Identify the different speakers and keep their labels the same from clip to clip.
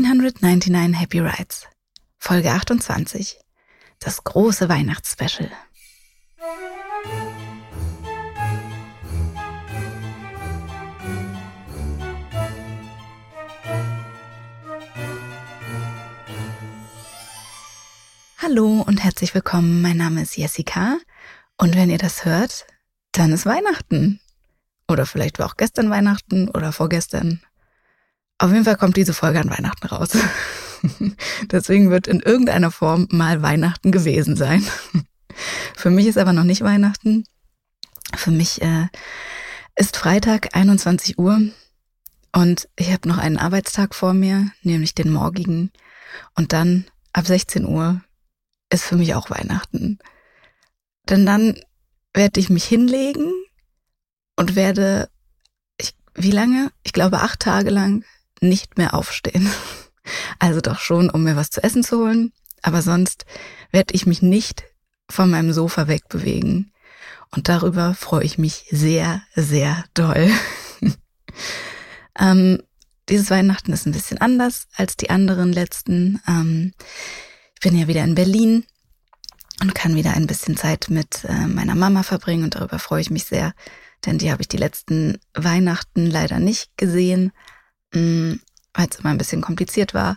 Speaker 1: 999 Happy Rides, Folge 28, das große Weihnachtsspecial. Hallo und herzlich willkommen. Mein Name ist Jessica und wenn ihr das hört, dann ist Weihnachten. Oder vielleicht war auch gestern Weihnachten oder vorgestern. Auf jeden Fall kommt diese Folge an Weihnachten raus. Deswegen wird in irgendeiner Form mal Weihnachten gewesen sein. Für mich ist aber noch nicht Weihnachten. Für mich äh, ist Freitag 21 Uhr und ich habe noch einen Arbeitstag vor mir, nämlich den morgigen. Und dann ab 16 Uhr ist für mich auch Weihnachten. Denn dann werde ich mich hinlegen und werde, ich, wie lange? Ich glaube acht Tage lang nicht mehr aufstehen. Also doch schon, um mir was zu essen zu holen, aber sonst werde ich mich nicht von meinem Sofa wegbewegen. Und darüber freue ich mich sehr, sehr doll. ähm, dieses Weihnachten ist ein bisschen anders als die anderen letzten. Ähm, ich bin ja wieder in Berlin und kann wieder ein bisschen Zeit mit äh, meiner Mama verbringen und darüber freue ich mich sehr, denn die habe ich die letzten Weihnachten leider nicht gesehen, weil es immer ein bisschen kompliziert war.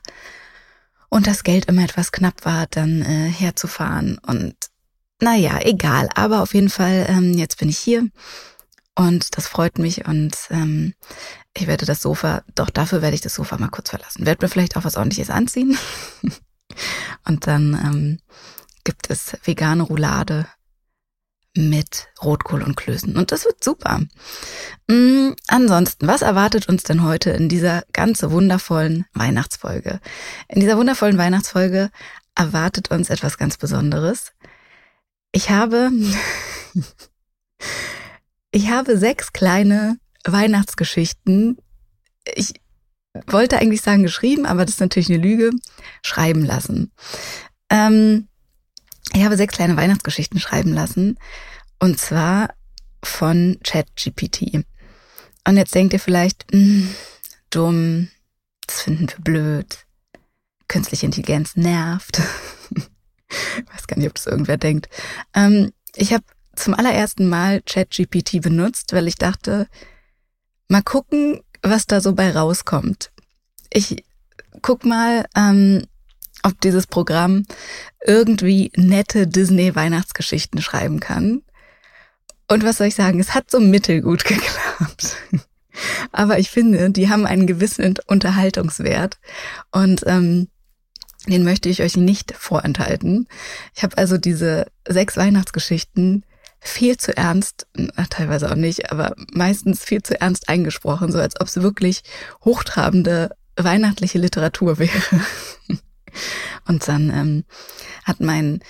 Speaker 1: Und das Geld immer etwas knapp war, dann äh, herzufahren. Und naja, egal, aber auf jeden Fall, ähm, jetzt bin ich hier. Und das freut mich. Und ähm, ich werde das Sofa, doch dafür werde ich das Sofa mal kurz verlassen. Werde mir vielleicht auch was ordentliches anziehen. Und dann ähm, gibt es vegane Roulade mit Rotkohl und Klößen. Und das wird super. Mhm, ansonsten, was erwartet uns denn heute in dieser ganz wundervollen Weihnachtsfolge? In dieser wundervollen Weihnachtsfolge erwartet uns etwas ganz Besonderes. Ich habe, ich habe sechs kleine Weihnachtsgeschichten. Ich wollte eigentlich sagen geschrieben, aber das ist natürlich eine Lüge. Schreiben lassen. Ähm, ich habe sechs kleine Weihnachtsgeschichten schreiben lassen. Und zwar von ChatGPT. Und jetzt denkt ihr vielleicht, mh, hm, dumm, das finden wir blöd. Künstliche Intelligenz nervt. ich weiß gar nicht, ob das irgendwer denkt. Ähm, ich habe zum allerersten Mal ChatGPT benutzt, weil ich dachte, mal gucken, was da so bei rauskommt. Ich guck mal, ähm, ob dieses Programm irgendwie nette Disney-Weihnachtsgeschichten schreiben kann. Und was soll ich sagen, es hat so mittelgut geklappt. Aber ich finde, die haben einen gewissen Unterhaltungswert. Und ähm, den möchte ich euch nicht vorenthalten. Ich habe also diese sechs Weihnachtsgeschichten viel zu ernst, teilweise auch nicht, aber meistens viel zu ernst eingesprochen, so als ob es wirklich hochtrabende weihnachtliche Literatur wäre. Und dann ähm, hat mein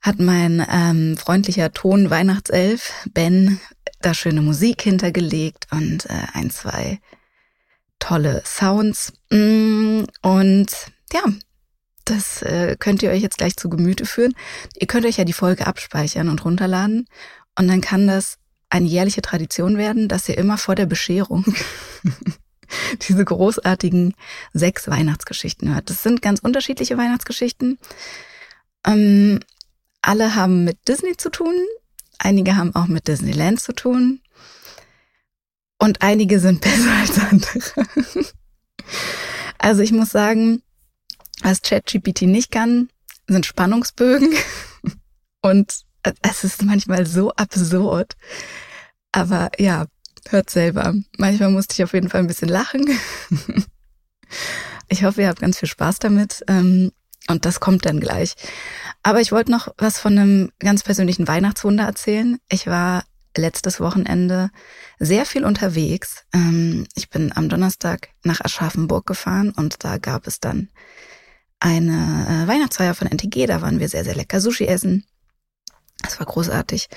Speaker 1: hat mein ähm, freundlicher Ton Weihnachtself Ben da schöne Musik hintergelegt und äh, ein, zwei tolle Sounds. Mm, und ja, das äh, könnt ihr euch jetzt gleich zu Gemüte führen. Ihr könnt euch ja die Folge abspeichern und runterladen. Und dann kann das eine jährliche Tradition werden, dass ihr immer vor der Bescherung diese großartigen sechs Weihnachtsgeschichten hört. Das sind ganz unterschiedliche Weihnachtsgeschichten. Ähm, alle haben mit Disney zu tun, einige haben auch mit Disneyland zu tun und einige sind besser als andere. also ich muss sagen, was ChatGPT nicht kann, sind Spannungsbögen und es ist manchmal so absurd. Aber ja, Hört selber. Manchmal musste ich auf jeden Fall ein bisschen lachen. Ich hoffe, ihr habt ganz viel Spaß damit. Ähm, und das kommt dann gleich. Aber ich wollte noch was von einem ganz persönlichen Weihnachtswunder erzählen. Ich war letztes Wochenende sehr viel unterwegs. Ähm, ich bin am Donnerstag nach Aschaffenburg gefahren und da gab es dann eine äh, Weihnachtsfeier von NTG. Da waren wir sehr, sehr lecker Sushi essen. Das war großartig.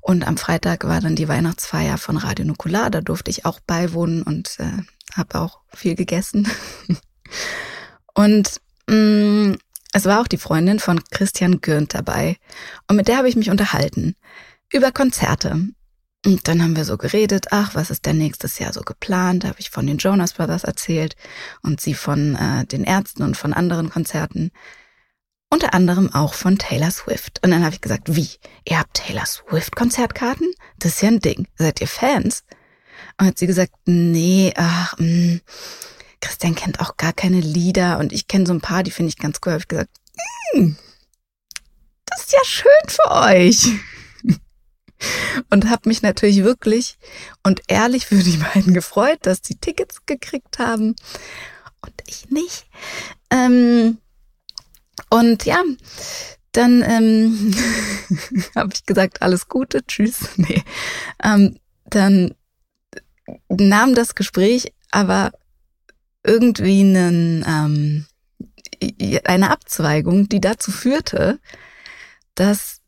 Speaker 1: Und am Freitag war dann die Weihnachtsfeier von Radio Nukular. Da durfte ich auch beiwohnen und äh, habe auch viel gegessen. und mh, mm, es war auch die Freundin von Christian Gürnt dabei. Und mit der habe ich mich unterhalten. Über Konzerte. Und dann haben wir so geredet, ach, was ist denn nächstes Jahr so geplant? Da habe ich von den Jonas Brothers erzählt und sie von äh, den Ärzten und von anderen Konzerten. Unter anderem auch von Taylor Swift. Und dann habe ich gesagt, wie? Ihr habt Taylor Swift Konzertkarten? Das ist ja ein Ding. Seid ihr Fans? Und hat sie gesagt, nee, ach, mh, mm, Christian kennt auch gar keine Lieder und ich kenne so ein paar, die finde ich ganz cool. Habe ich gesagt, mh, mm, das ist ja schön für euch und habe mich natürlich wirklich und ehrlich für die beiden gefreut, dass sie Tickets gekriegt haben und ich nicht. Ähm, und ja, dann ähm, habe ich gesagt, alles Gute, tschüss. Nee. Ähm, dann nahm das Gespräch aber irgendwie einen, ähm, eine Abzweigung, die dazu führte, dass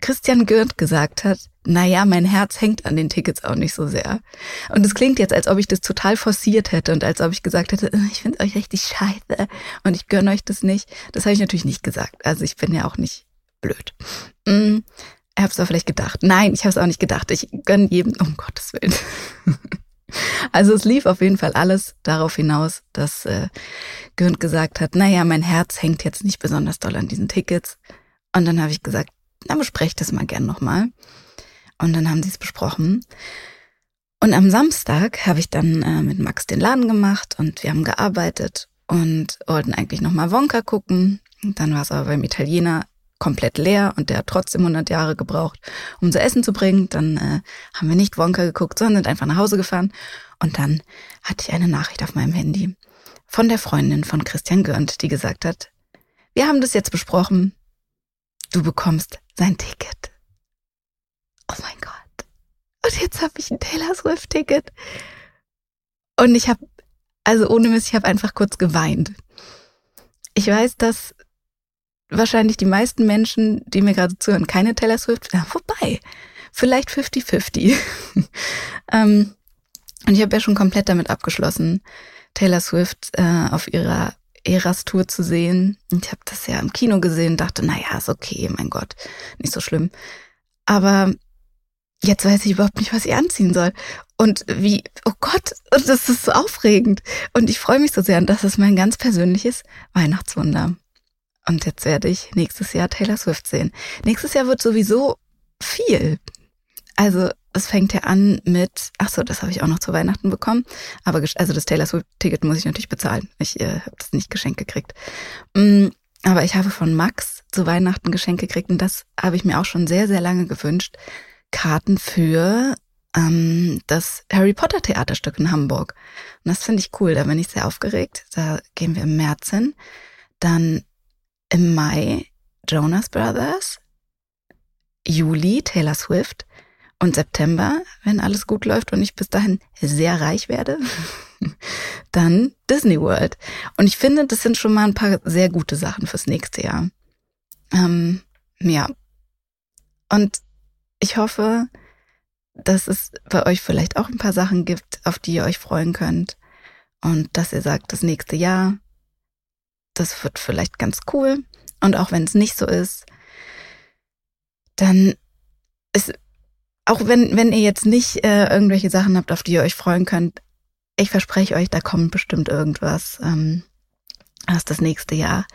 Speaker 1: Christian Gürnt gesagt hat, naja, mein Herz hängt an den Tickets auch nicht so sehr. Und es klingt jetzt, als ob ich das total forciert hätte und als ob ich gesagt hätte, ich finde euch richtig scheiße und ich gönne euch das nicht. Das habe ich natürlich nicht gesagt. Also ich bin ja auch nicht blöd. Mm, ich habe es auch vielleicht gedacht. Nein, ich habe es auch nicht gedacht. Ich gönne jedem, um Gottes Willen. also es lief auf jeden Fall alles darauf hinaus, dass äh, Gürnt gesagt hat, naja, mein Herz hängt jetzt nicht besonders doll an diesen Tickets. Und dann habe ich gesagt, na, besprecht das mal gern nochmal. Und dann haben sie es besprochen. Und am Samstag habe ich dann äh, mit Max den Laden gemacht und wir haben gearbeitet und wollten eigentlich nochmal Wonka gucken. Dann war es aber beim Italiener komplett leer und der hat trotzdem 100 Jahre gebraucht, um unser Essen zu bringen. Dann äh, haben wir nicht Wonka geguckt, sondern sind einfach nach Hause gefahren. Und dann hatte ich eine Nachricht auf meinem Handy von der Freundin von Christian Görnt, die gesagt hat, wir haben das jetzt besprochen, du bekommst sein Ticket. Oh mein Gott. Und jetzt habe ich ein Taylor Swift-Ticket. Und ich habe, also ohne Mist, ich habe einfach kurz geweint. Ich weiß, dass wahrscheinlich die meisten Menschen, die mir gerade zuhören, keine Taylor Swift, ja, vorbei. Vielleicht 50-50. ähm, und ich habe ja schon komplett damit abgeschlossen, Taylor Swift äh, auf ihrer Eras Tour zu sehen. Ich habe das ja im Kino gesehen, dachte, na ja, ist okay, mein Gott, nicht so schlimm. Aber jetzt weiß ich überhaupt nicht, was ich anziehen soll. Und wie, oh Gott, das ist so aufregend. Und ich freue mich so sehr, und das ist mein ganz persönliches Weihnachtswunder. Und jetzt werde ich nächstes Jahr Taylor Swift sehen. Nächstes Jahr wird sowieso viel. Also es fängt ja an mit, ach so, das habe ich auch noch zu Weihnachten bekommen, aber also das Taylor Swift Ticket muss ich natürlich bezahlen. Ich äh, habe das nicht geschenkt gekriegt. Mm, aber ich habe von Max zu Weihnachten Geschenke gekriegt und das habe ich mir auch schon sehr, sehr lange gewünscht. Karten für ähm, das Harry Potter Theaterstück in Hamburg. Und das finde ich cool, da bin ich sehr aufgeregt. Da gehen wir im März hin. Dann im Mai Jonas Brothers, Juli Taylor Swift und September, wenn alles gut läuft und ich bis dahin sehr reich werde, dann Disney World. Und ich finde, das sind schon mal ein paar sehr gute Sachen fürs nächste Jahr. Ähm, ja. Und ich hoffe, dass es bei euch vielleicht auch ein paar Sachen gibt, auf die ihr euch freuen könnt. Und dass ihr sagt, das nächste Jahr, das wird vielleicht ganz cool. Und auch wenn es nicht so ist, dann ist auch wenn, wenn ihr jetzt nicht äh, irgendwelche Sachen habt, auf die ihr euch freuen könnt, ich verspreche euch, da kommt bestimmt irgendwas, ähm, was das nächste Jahr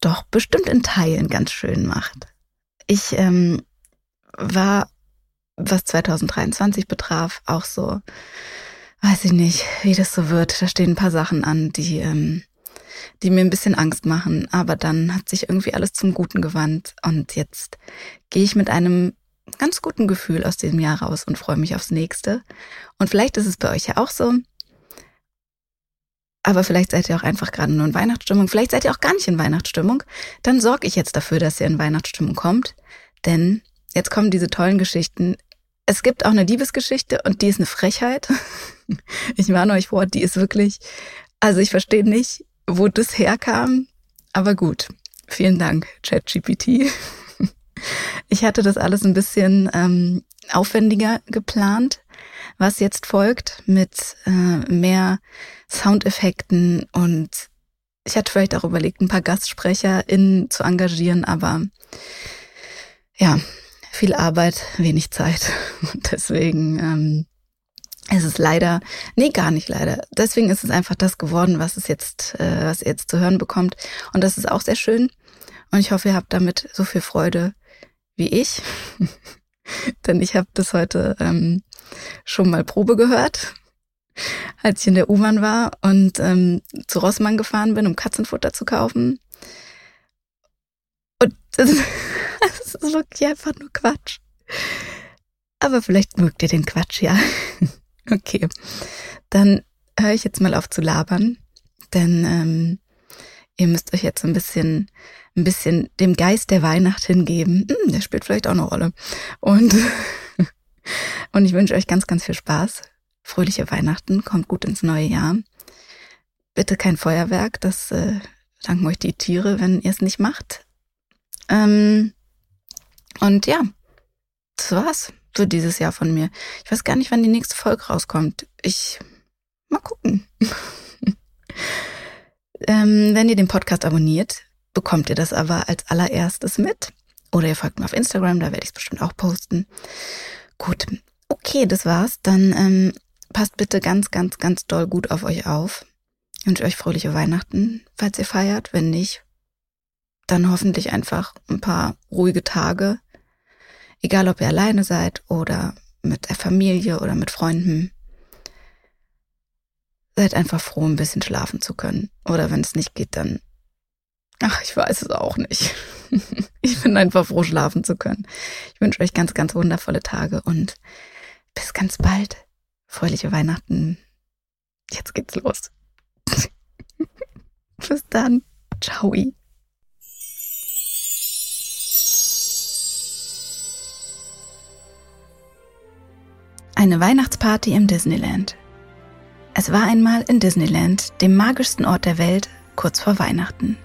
Speaker 1: doch bestimmt in Teilen ganz schön macht. Ich ähm, war, was 2023 betraf, auch so, weiß ich nicht, wie das so wird. Da stehen ein paar Sachen an, die, ähm, die mir ein bisschen Angst machen. Aber dann hat sich irgendwie alles zum Guten gewandt und jetzt gehe ich mit einem ganz guten Gefühl aus diesem Jahr raus und freue mich aufs nächste. Und vielleicht ist es bei euch ja auch so. Aber vielleicht seid ihr auch einfach gerade nur in Weihnachtsstimmung. Vielleicht seid ihr auch gar nicht in Weihnachtsstimmung. Dann sorge ich jetzt dafür, dass ihr in Weihnachtsstimmung kommt. Denn jetzt kommen diese tollen Geschichten. Es gibt auch eine Liebesgeschichte und die ist eine Frechheit. Ich warne euch vor, die ist wirklich, also ich verstehe nicht, wo das herkam. Aber gut. Vielen Dank, ChatGPT. Ich hatte das alles ein bisschen ähm, aufwendiger geplant, was jetzt folgt mit äh, mehr Soundeffekten und ich hatte vielleicht auch überlegt, ein paar GastsprecherInnen zu engagieren, aber ja, viel Arbeit, wenig Zeit. Und deswegen ähm, ist es leider, nee, gar nicht leider. Deswegen ist es einfach das geworden, was es jetzt, äh, was ihr jetzt zu hören bekommt. Und das ist auch sehr schön. Und ich hoffe, ihr habt damit so viel Freude wie ich. Denn ich habe das heute ähm, schon mal Probe gehört, als ich in der U-Bahn war und ähm, zu Rossmann gefahren bin, um Katzenfutter zu kaufen. Und das, ist wirklich einfach nur Quatsch. Aber vielleicht mögt ihr den Quatsch, ja. Okay, dann höre ich jetzt mal auf zu labern, denn ähm, ihr müsst euch jetzt ein bisschen, ein bisschen dem Geist der Weihnacht hingeben. Hm, der spielt vielleicht auch eine Rolle. Und, und ich wünsche euch ganz, ganz viel Spaß. Fröhliche Weihnachten, kommt gut ins neue Jahr. Bitte kein Feuerwerk, das äh, danken euch die Tiere, wenn ihr es nicht macht. Ähm, und ja, das war's für dieses Jahr von mir. Ich weiß gar nicht, wann die nächste Folge rauskommt. Ich mal gucken. ähm, wenn ihr den Podcast abonniert, bekommt ihr das aber als allererstes mit. Oder ihr folgt mir auf Instagram, da werde ich es bestimmt auch posten. Gut, okay, das war's. Dann ähm, passt bitte ganz, ganz, ganz doll gut auf euch auf. Ich wünsche euch fröhliche Weihnachten, falls ihr feiert. Wenn nicht, dann hoffentlich einfach ein paar ruhige Tage. Egal, ob ihr alleine seid oder mit der Familie oder mit Freunden. Seid einfach froh, ein bisschen schlafen zu können. Oder wenn es nicht geht, dann. Ach, ich weiß es auch nicht. ich bin einfach froh, schlafen zu können. Ich wünsche euch ganz, ganz wundervolle Tage und bis ganz bald. Fröhliche Weihnachten. Jetzt geht's los. bis dann. Ciao. Eine Weihnachtsparty im Disneyland. Es war einmal in Disneyland, dem magischsten Ort der Welt, kurz vor Weihnachten.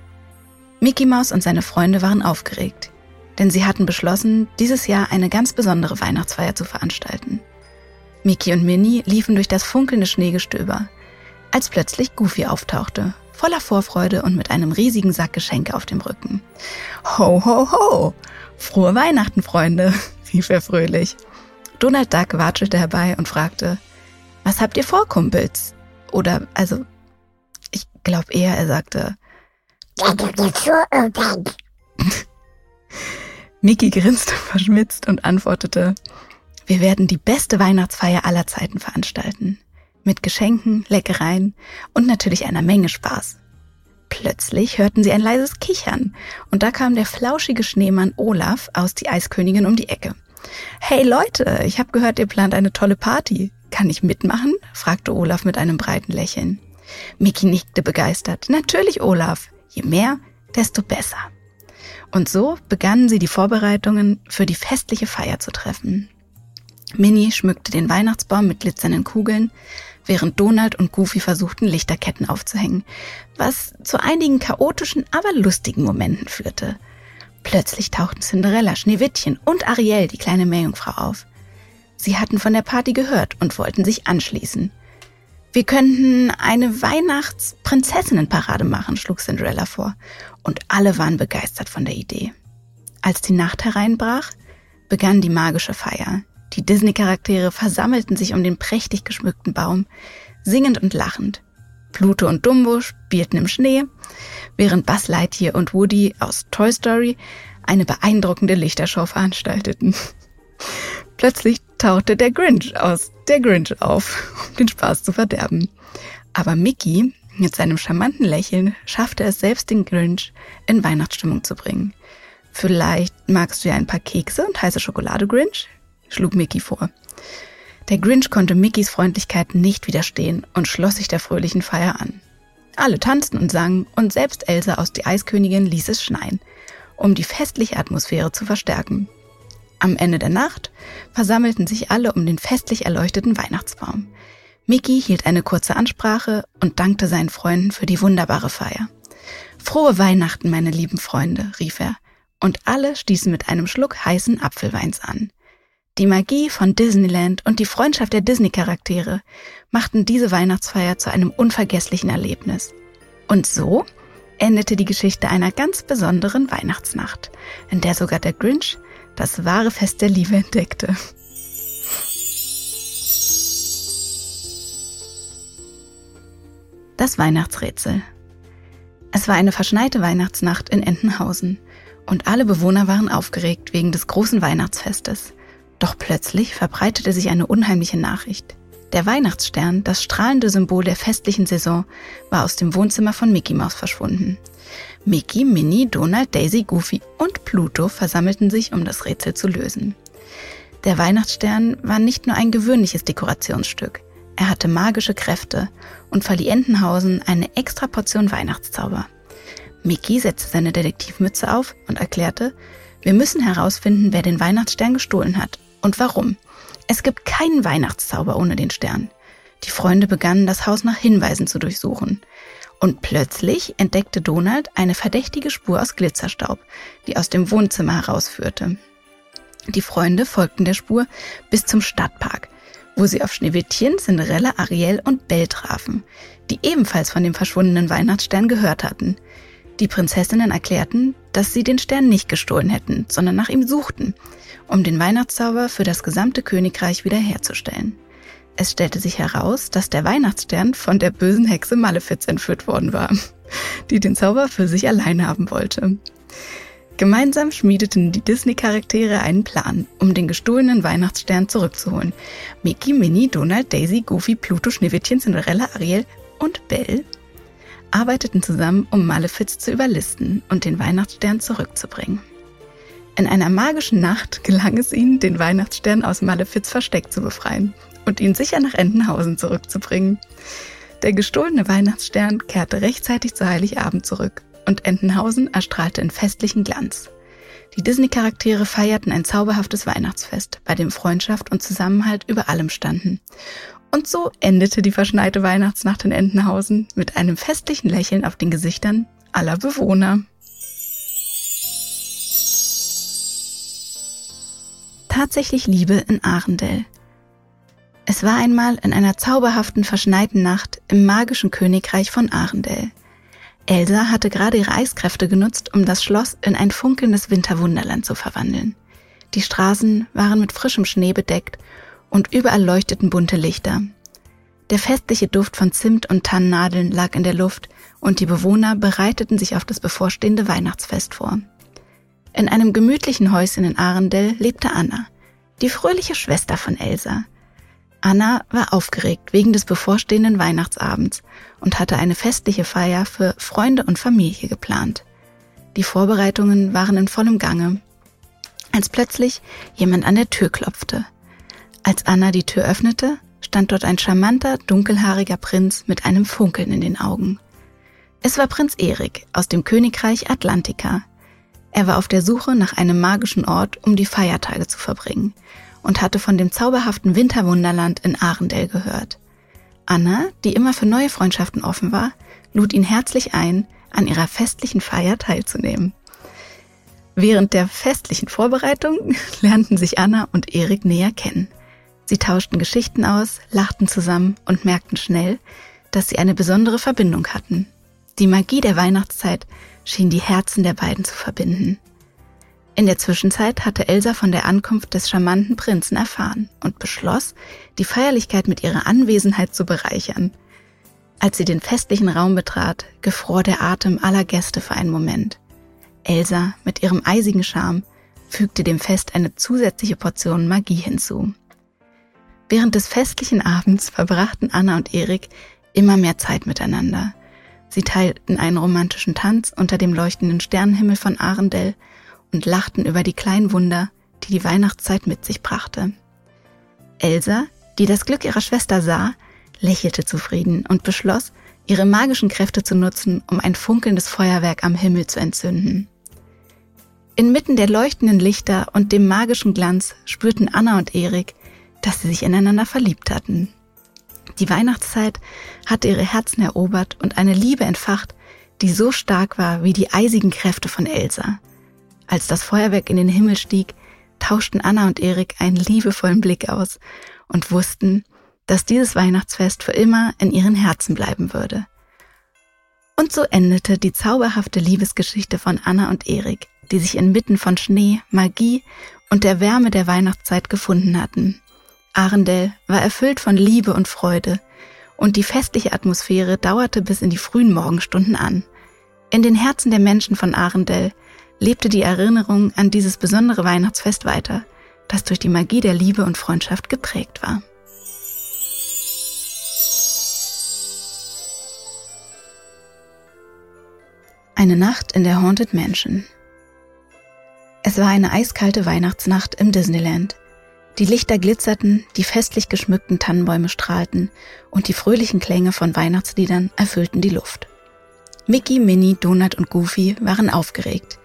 Speaker 1: Mickey Mouse und seine Freunde waren aufgeregt, denn sie hatten beschlossen, dieses Jahr eine ganz besondere Weihnachtsfeier zu veranstalten. Mickey und Minnie liefen durch das funkelnde Schneegestöber, als plötzlich Goofy auftauchte, voller Vorfreude und mit einem riesigen Sack Geschenke auf dem Rücken. Ho, ho, ho! Frohe Weihnachten, Freunde! rief er fröhlich. Donald Duck watschelte herbei und fragte, was habt ihr vor, Kumpels? Oder, also, ich glaube eher, er sagte, Mickey grinste verschmitzt und antwortete, wir werden die beste Weihnachtsfeier aller Zeiten veranstalten. Mit Geschenken, Leckereien und natürlich einer Menge Spaß. Plötzlich hörten sie ein leises Kichern und da kam der flauschige Schneemann Olaf aus die Eiskönigin um die Ecke. Hey Leute, ich habe gehört, ihr plant eine tolle Party. Kann ich mitmachen? fragte Olaf mit einem breiten Lächeln. Miki nickte begeistert. Natürlich, Olaf. Je mehr, desto besser. Und so begannen sie die Vorbereitungen für die festliche Feier zu treffen. Minnie schmückte den Weihnachtsbaum mit glitzernden Kugeln, während Donald und Goofy versuchten, Lichterketten aufzuhängen, was zu einigen chaotischen, aber lustigen Momenten führte. Plötzlich tauchten Cinderella, Schneewittchen und Ariel, die kleine Meerjungfrau, auf. Sie hatten von der Party gehört und wollten sich anschließen. Wir könnten eine Weihnachtsprinzessinnenparade machen, schlug Cinderella vor, und alle waren begeistert von der Idee. Als die Nacht hereinbrach, begann die magische Feier. Die Disney-Charaktere versammelten sich um den prächtig geschmückten Baum, singend und lachend. Pluto und Dumbo spielten im Schnee, während Buzz Lightyear und Woody aus Toy Story eine beeindruckende Lichtershow veranstalteten. Plötzlich tauchte der Grinch aus der Grinch auf, um den Spaß zu verderben. Aber Mickey, mit seinem charmanten Lächeln, schaffte es selbst den Grinch in Weihnachtsstimmung zu bringen. Vielleicht magst du ja ein paar Kekse und heiße Schokolade, Grinch? schlug Mickey vor. Der Grinch konnte Mickys Freundlichkeit nicht widerstehen und schloss sich der fröhlichen Feier an. Alle tanzten und sangen und selbst Elsa aus Die Eiskönigin ließ es schneien, um die festliche Atmosphäre zu verstärken. Am Ende der Nacht versammelten sich alle um den festlich erleuchteten Weihnachtsbaum. Mickey hielt eine kurze Ansprache und dankte seinen Freunden für die wunderbare Feier. Frohe Weihnachten, meine lieben Freunde, rief er, und alle stießen mit einem Schluck heißen Apfelweins an. Die Magie von Disneyland und die Freundschaft der Disney-Charaktere machten diese Weihnachtsfeier zu einem unvergesslichen Erlebnis. Und so endete die Geschichte einer ganz besonderen Weihnachtsnacht, in der sogar der Grinch das wahre Fest der Liebe entdeckte. Das Weihnachtsrätsel. Es war eine verschneite Weihnachtsnacht in Entenhausen und alle Bewohner waren aufgeregt wegen des großen Weihnachtsfestes. Doch plötzlich verbreitete sich eine unheimliche Nachricht. Der Weihnachtsstern, das strahlende Symbol der festlichen Saison, war aus dem Wohnzimmer von Mickey Mouse verschwunden. Mickey, Minnie, Donald, Daisy, Goofy und Pluto versammelten sich, um das Rätsel zu lösen. Der Weihnachtsstern war nicht nur ein gewöhnliches Dekorationsstück. Er hatte magische Kräfte und verlieh Entenhausen eine extra Portion Weihnachtszauber. Mickey setzte seine Detektivmütze auf und erklärte, wir müssen herausfinden, wer den Weihnachtsstern gestohlen hat und warum. Es gibt keinen Weihnachtszauber ohne den Stern. Die Freunde begannen, das Haus nach Hinweisen zu durchsuchen. Und plötzlich entdeckte Donald eine verdächtige Spur aus Glitzerstaub, die aus dem Wohnzimmer herausführte. Die Freunde folgten der Spur bis zum Stadtpark, wo sie auf Schneewittchen, Cinderella, Ariel und Belle trafen, die ebenfalls von dem verschwundenen Weihnachtsstern gehört hatten. Die Prinzessinnen erklärten, dass sie den Stern nicht gestohlen hätten, sondern nach ihm suchten, um den Weihnachtszauber für das gesamte Königreich wiederherzustellen. Es stellte sich heraus, dass der Weihnachtsstern von der bösen Hexe Malefiz entführt worden war, die den Zauber für sich allein haben wollte. Gemeinsam schmiedeten die Disney-Charaktere einen Plan, um den gestohlenen Weihnachtsstern zurückzuholen. Mickey, Minnie, Donald, Daisy, Goofy, Pluto, Schneewittchen, Cinderella, Ariel und Belle arbeiteten zusammen, um Malefiz zu überlisten und den Weihnachtsstern zurückzubringen. In einer magischen Nacht gelang es ihnen, den Weihnachtsstern aus Malefiz Versteck zu befreien und ihn sicher nach Entenhausen zurückzubringen. Der gestohlene Weihnachtsstern kehrte rechtzeitig zu Heiligabend zurück und Entenhausen erstrahlte in festlichen Glanz. Die Disney-Charaktere feierten ein zauberhaftes Weihnachtsfest, bei dem Freundschaft und Zusammenhalt über allem standen. Und so endete die verschneite Weihnachtsnacht in Entenhausen mit einem festlichen Lächeln auf den Gesichtern aller Bewohner. Tatsächlich Liebe in Arendelle. Es war einmal in einer zauberhaften, verschneiten Nacht im magischen Königreich von Arendelle. Elsa hatte gerade ihre Eiskräfte genutzt, um das Schloss in ein funkelndes Winterwunderland zu verwandeln. Die Straßen waren mit frischem Schnee bedeckt und überall leuchteten bunte Lichter. Der festliche Duft von Zimt und Tannennadeln lag in der Luft und die Bewohner bereiteten sich auf das bevorstehende Weihnachtsfest vor. In einem gemütlichen Häuschen in Arendelle lebte Anna, die fröhliche Schwester von Elsa, Anna war aufgeregt wegen des bevorstehenden Weihnachtsabends und hatte eine festliche Feier für Freunde und Familie geplant. Die Vorbereitungen waren in vollem Gange, als plötzlich jemand an der Tür klopfte. Als Anna die Tür öffnete, stand dort ein charmanter, dunkelhaariger Prinz mit einem Funkeln in den Augen. Es war Prinz Erik aus dem Königreich Atlantika. Er war auf der Suche nach einem magischen Ort, um die Feiertage zu verbringen und hatte von dem zauberhaften Winterwunderland in Arendelle gehört. Anna, die immer für neue Freundschaften offen war, lud ihn herzlich ein, an ihrer festlichen Feier teilzunehmen. Während der festlichen Vorbereitung lernten sich Anna und Erik näher kennen. Sie tauschten Geschichten aus, lachten zusammen und merkten schnell, dass sie eine besondere Verbindung hatten. Die Magie der Weihnachtszeit schien die Herzen der beiden zu verbinden. In der Zwischenzeit hatte Elsa von der Ankunft des charmanten Prinzen erfahren und beschloss, die Feierlichkeit mit ihrer Anwesenheit zu bereichern. Als sie den festlichen Raum betrat, gefror der Atem aller Gäste für einen Moment. Elsa mit ihrem eisigen Charme fügte dem Fest eine zusätzliche Portion Magie hinzu. Während des festlichen Abends verbrachten Anna und Erik immer mehr Zeit miteinander. Sie teilten einen romantischen Tanz unter dem leuchtenden Sternenhimmel von Arendelle und lachten über die kleinen Wunder, die die Weihnachtszeit mit sich brachte. Elsa, die das Glück ihrer Schwester sah, lächelte zufrieden und beschloss, ihre magischen Kräfte zu nutzen, um ein funkelndes Feuerwerk am Himmel zu entzünden. Inmitten der leuchtenden Lichter und dem magischen Glanz spürten Anna und Erik, dass sie sich ineinander verliebt hatten. Die Weihnachtszeit hatte ihre Herzen erobert und eine Liebe entfacht, die so stark war wie die eisigen Kräfte von Elsa. Als das Feuerwerk in den Himmel stieg, tauschten Anna und Erik einen liebevollen Blick aus und wussten, dass dieses Weihnachtsfest für immer in ihren Herzen bleiben würde. Und so endete die zauberhafte Liebesgeschichte von Anna und Erik die sich inmitten von Schnee, Magie und der Wärme der Weihnachtszeit gefunden hatten. Arendelle war erfüllt von Liebe und Freude, und die festliche Atmosphäre dauerte bis in die frühen Morgenstunden an. In den Herzen der Menschen von Arendelle lebte die Erinnerung an dieses besondere Weihnachtsfest weiter, das durch die Magie der Liebe und Freundschaft geprägt war. Eine Nacht in der Haunted Mansion. Es war eine eiskalte Weihnachtsnacht im Disneyland. Die Lichter glitzerten, die festlich geschmückten Tannenbäume strahlten und die fröhlichen Klänge von Weihnachtsliedern erfüllten die Luft. Mickey, Minnie, Donut und Goofy waren aufgeregt,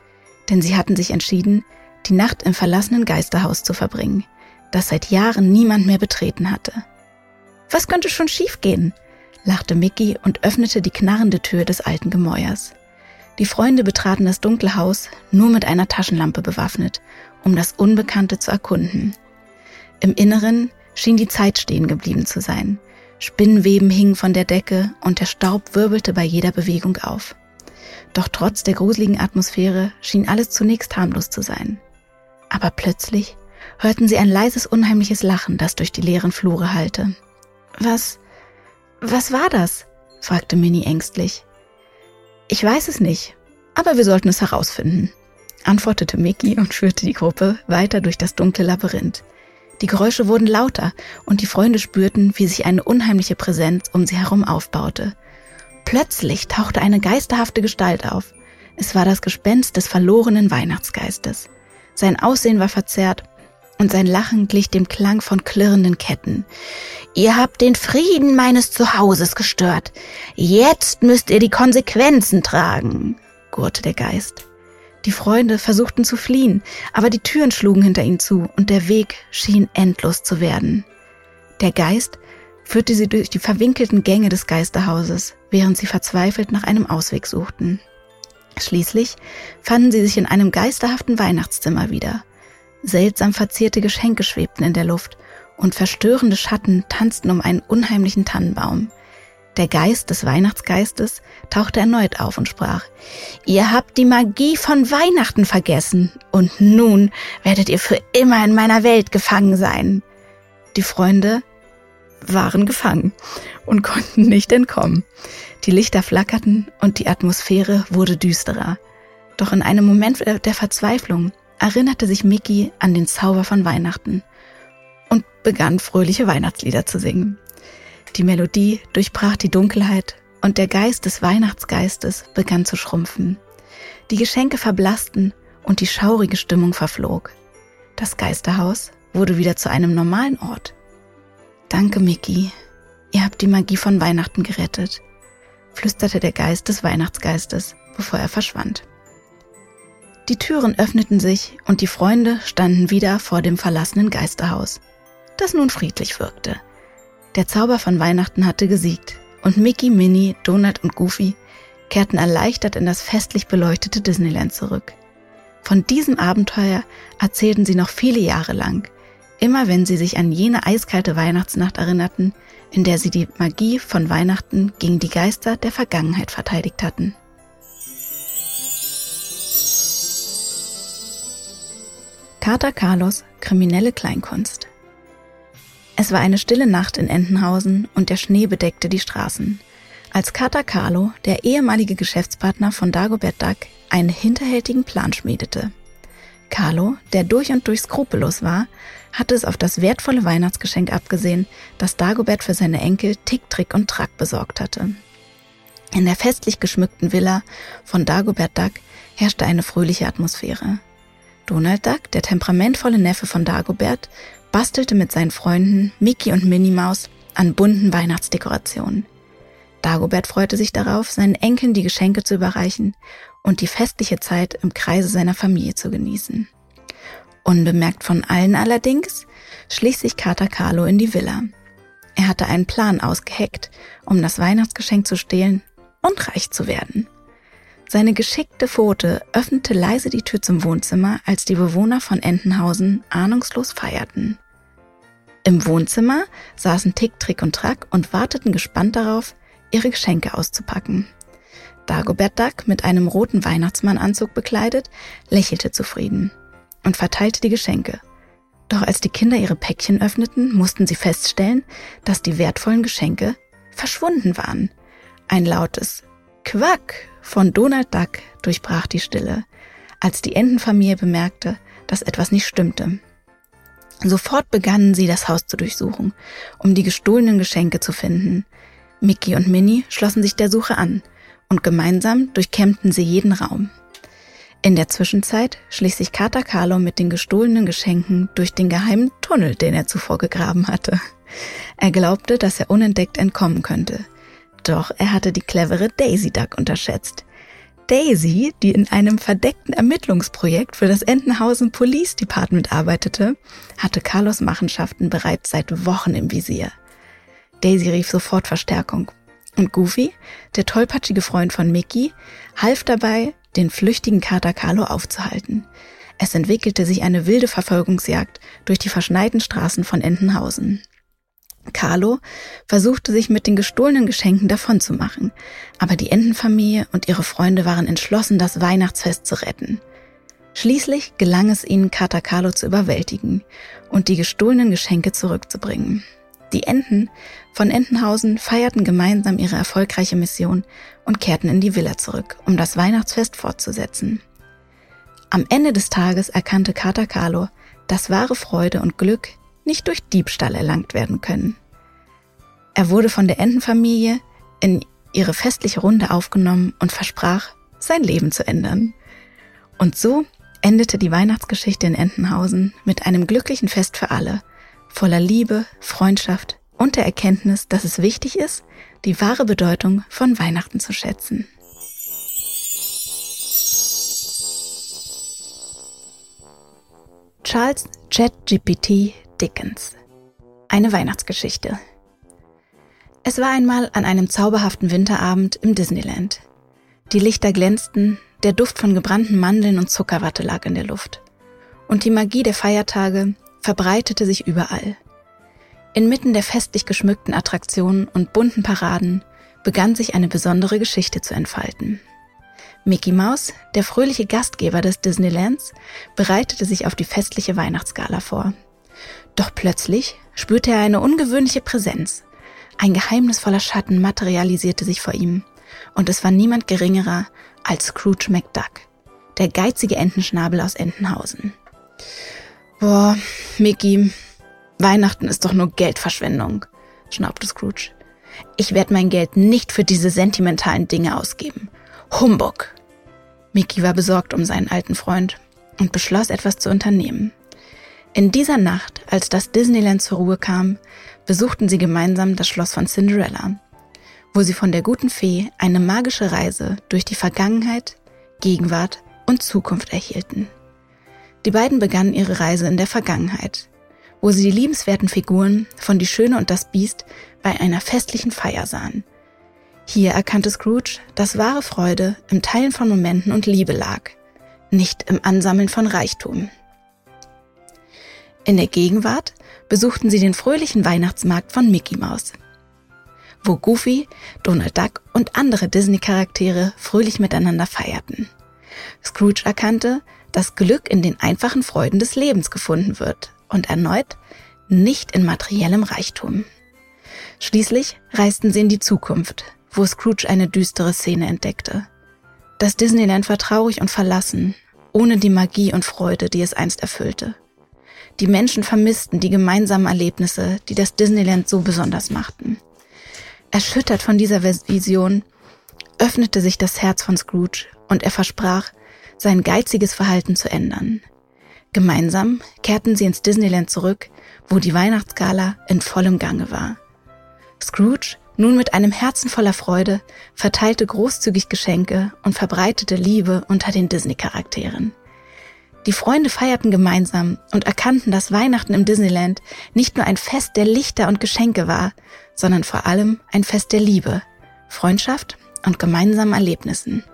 Speaker 1: denn sie hatten sich entschieden, die Nacht im verlassenen Geisterhaus zu verbringen, das seit Jahren niemand mehr betreten hatte. Was könnte schon schiefgehen? lachte Mickey und öffnete die knarrende Tür des alten Gemäuers. Die Freunde betraten das dunkle Haus nur mit einer Taschenlampe bewaffnet, um das Unbekannte zu erkunden. Im Inneren schien die Zeit stehen geblieben zu sein. Spinnenweben hingen von der Decke und der Staub wirbelte bei jeder Bewegung auf. Doch trotz der gruseligen Atmosphäre schien alles zunächst harmlos zu sein. Aber plötzlich hörten sie ein leises, unheimliches Lachen, das durch die leeren Flure hallte. Was, was war das? fragte Minnie ängstlich. Ich weiß es nicht, aber wir sollten es herausfinden, antwortete Mickey und führte die Gruppe weiter durch das dunkle Labyrinth. Die Geräusche wurden lauter und die Freunde spürten, wie sich eine unheimliche Präsenz um sie herum aufbaute. Plötzlich tauchte eine geisterhafte Gestalt auf. Es war das Gespenst des verlorenen Weihnachtsgeistes. Sein Aussehen war verzerrt und sein Lachen glich dem Klang von klirrenden Ketten. Ihr habt den Frieden meines Zuhauses gestört. Jetzt müsst ihr die Konsequenzen tragen, gurrte der Geist. Die Freunde versuchten zu fliehen, aber die Türen schlugen hinter ihnen zu und der Weg schien endlos zu werden. Der Geist führte sie durch die verwinkelten Gänge des Geisterhauses, während sie verzweifelt nach einem Ausweg suchten. Schließlich fanden sie sich in einem geisterhaften Weihnachtszimmer wieder. Seltsam verzierte Geschenke schwebten in der Luft und verstörende Schatten tanzten um einen unheimlichen Tannenbaum. Der Geist des Weihnachtsgeistes tauchte erneut auf und sprach, Ihr habt die Magie von Weihnachten vergessen und nun werdet ihr für immer in meiner Welt gefangen sein. Die Freunde waren gefangen und konnten nicht entkommen. Die Lichter flackerten und die Atmosphäre wurde düsterer. Doch in einem Moment der Verzweiflung erinnerte sich Mickey an den Zauber von Weihnachten und begann fröhliche Weihnachtslieder zu singen. Die Melodie durchbrach die Dunkelheit und der Geist des Weihnachtsgeistes begann zu schrumpfen. Die Geschenke verblassten und die schaurige Stimmung verflog. Das Geisterhaus wurde wieder zu einem normalen Ort. Danke, Mickey. Ihr habt die Magie von Weihnachten gerettet, flüsterte der Geist des Weihnachtsgeistes, bevor er verschwand. Die Türen öffneten sich und die Freunde standen wieder vor dem verlassenen Geisterhaus, das nun friedlich wirkte. Der Zauber von Weihnachten hatte gesiegt und Mickey, Minnie, Donut und Goofy kehrten erleichtert in das festlich beleuchtete Disneyland zurück. Von diesem Abenteuer erzählten sie noch viele Jahre lang, immer wenn sie sich an jene eiskalte Weihnachtsnacht erinnerten, in der sie die Magie von Weihnachten gegen die Geister der Vergangenheit verteidigt hatten. Kater Carlos, kriminelle Kleinkunst. Es war eine stille Nacht in Entenhausen und der Schnee bedeckte die Straßen. Als Kater Carlo, der ehemalige Geschäftspartner von Dagobert Duck, einen hinterhältigen Plan schmiedete. Carlo, der durch und durch skrupellos war, hatte es auf das wertvolle Weihnachtsgeschenk abgesehen, das Dagobert für seine Enkel Tick, Trick und Track besorgt hatte. In der festlich geschmückten Villa von Dagobert Duck herrschte eine fröhliche Atmosphäre. Donald Duck, der temperamentvolle Neffe von Dagobert, bastelte mit seinen Freunden Mickey und Minnie Maus an bunten Weihnachtsdekorationen. Dagobert freute sich darauf, seinen Enkeln die Geschenke zu überreichen und die festliche Zeit im Kreise seiner Familie zu genießen. Unbemerkt von allen allerdings schlich sich Kater Carlo in die Villa. Er hatte einen Plan ausgeheckt, um das Weihnachtsgeschenk zu stehlen und reich zu werden. Seine geschickte Pfote öffnete leise die Tür zum Wohnzimmer, als die Bewohner von Entenhausen ahnungslos feierten. Im Wohnzimmer saßen Tick, Trick und Track und warteten gespannt darauf, ihre Geschenke auszupacken. Dagobert Duck, mit einem roten Weihnachtsmannanzug bekleidet, lächelte zufrieden und verteilte die Geschenke. Doch als die Kinder ihre Päckchen öffneten, mussten sie feststellen, dass die wertvollen Geschenke verschwunden waren. Ein lautes Quack von Donald Duck durchbrach die Stille, als die Entenfamilie bemerkte, dass etwas nicht stimmte. Sofort begannen sie, das Haus zu durchsuchen, um die gestohlenen Geschenke zu finden. Mickey und Minnie schlossen sich der Suche an und gemeinsam durchkämmten sie jeden Raum. In der Zwischenzeit schlich sich Kater Carlo mit den gestohlenen Geschenken durch den geheimen Tunnel, den er zuvor gegraben hatte. Er glaubte, dass er unentdeckt entkommen könnte. Doch er hatte die clevere Daisy Duck unterschätzt. Daisy, die in einem verdeckten Ermittlungsprojekt für das Entenhausen Police Department arbeitete, hatte Carlos Machenschaften bereits seit Wochen im Visier. Daisy rief sofort Verstärkung. Und Goofy, der tollpatschige Freund von Mickey, half dabei, den flüchtigen Kater Carlo aufzuhalten. Es entwickelte sich eine wilde Verfolgungsjagd durch die verschneiten Straßen von Entenhausen. Carlo versuchte sich mit den gestohlenen Geschenken davonzumachen, aber die Entenfamilie und ihre Freunde waren entschlossen, das Weihnachtsfest zu retten. Schließlich gelang es ihnen, Kater Carlo zu überwältigen und die gestohlenen Geschenke zurückzubringen. Die Enten von Entenhausen feierten gemeinsam ihre erfolgreiche Mission und kehrten in die Villa zurück, um das Weihnachtsfest fortzusetzen. Am Ende des Tages erkannte Kater Carlo, dass wahre Freude und Glück nicht durch Diebstahl erlangt werden können. Er wurde von der Entenfamilie in ihre festliche Runde aufgenommen und versprach, sein Leben zu ändern. Und so endete die Weihnachtsgeschichte in Entenhausen mit einem glücklichen Fest für alle, voller Liebe, Freundschaft und der Erkenntnis, dass es wichtig ist, die wahre Bedeutung von Weihnachten zu schätzen. Charles ChatGPT Dickens. Eine Weihnachtsgeschichte. Es war einmal an einem zauberhaften Winterabend im Disneyland. Die Lichter glänzten, der Duft von gebrannten Mandeln und Zuckerwatte lag in der Luft. Und die Magie der Feiertage verbreitete sich überall. Inmitten der festlich geschmückten Attraktionen und bunten Paraden begann sich eine besondere Geschichte zu entfalten. Mickey Mouse, der fröhliche Gastgeber des Disneylands, bereitete sich auf die festliche Weihnachtsgala vor. Doch plötzlich spürte er eine ungewöhnliche Präsenz. Ein geheimnisvoller Schatten materialisierte sich vor ihm, und es war niemand geringerer als Scrooge McDuck, der geizige Entenschnabel aus Entenhausen. Boah, Mickey, Weihnachten ist doch nur Geldverschwendung, schnaubte Scrooge. Ich werde mein Geld nicht für diese sentimentalen Dinge ausgeben. Humbug! Mickey war besorgt um seinen alten Freund und beschloss etwas zu unternehmen. In dieser Nacht, als das Disneyland zur Ruhe kam, besuchten sie gemeinsam das Schloss von Cinderella, wo sie von der guten Fee eine magische Reise durch die Vergangenheit, Gegenwart und Zukunft erhielten. Die beiden begannen ihre Reise in der Vergangenheit, wo sie die liebenswerten Figuren von Die Schöne und das Biest bei einer festlichen Feier sahen. Hier erkannte Scrooge, dass wahre Freude im Teilen von Momenten und Liebe lag, nicht im Ansammeln von Reichtum. In der Gegenwart besuchten sie den fröhlichen Weihnachtsmarkt von Mickey Mouse, wo Goofy, Donald Duck und andere Disney-Charaktere fröhlich miteinander feierten. Scrooge erkannte, dass Glück in den einfachen Freuden des Lebens gefunden wird und erneut nicht in materiellem Reichtum. Schließlich reisten sie in die Zukunft, wo Scrooge eine düstere Szene entdeckte. Das Disneyland war traurig und verlassen, ohne die Magie und Freude, die es einst erfüllte. Die Menschen vermissten die gemeinsamen Erlebnisse, die das Disneyland so besonders machten. Erschüttert von dieser Vision öffnete sich das Herz von Scrooge und er versprach, sein geiziges Verhalten zu ändern. Gemeinsam kehrten sie ins Disneyland zurück, wo die Weihnachtsgala in vollem Gange war. Scrooge, nun mit einem Herzen voller Freude, verteilte großzügig Geschenke und verbreitete Liebe unter den Disney-Charakteren. Die Freunde feierten gemeinsam und erkannten, dass Weihnachten im Disneyland nicht nur ein Fest der Lichter und Geschenke war, sondern vor allem ein Fest der Liebe, Freundschaft und gemeinsamen Erlebnissen.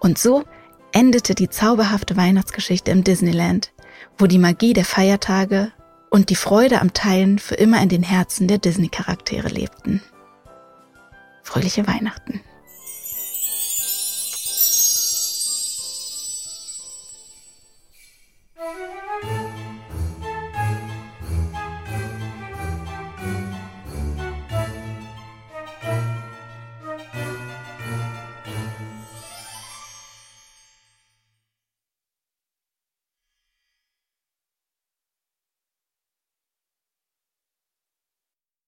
Speaker 1: Und so endete die zauberhafte Weihnachtsgeschichte im Disneyland, wo die Magie der Feiertage und die Freude am Teilen für immer in den Herzen der Disney-Charaktere lebten. Fröhliche Weihnachten.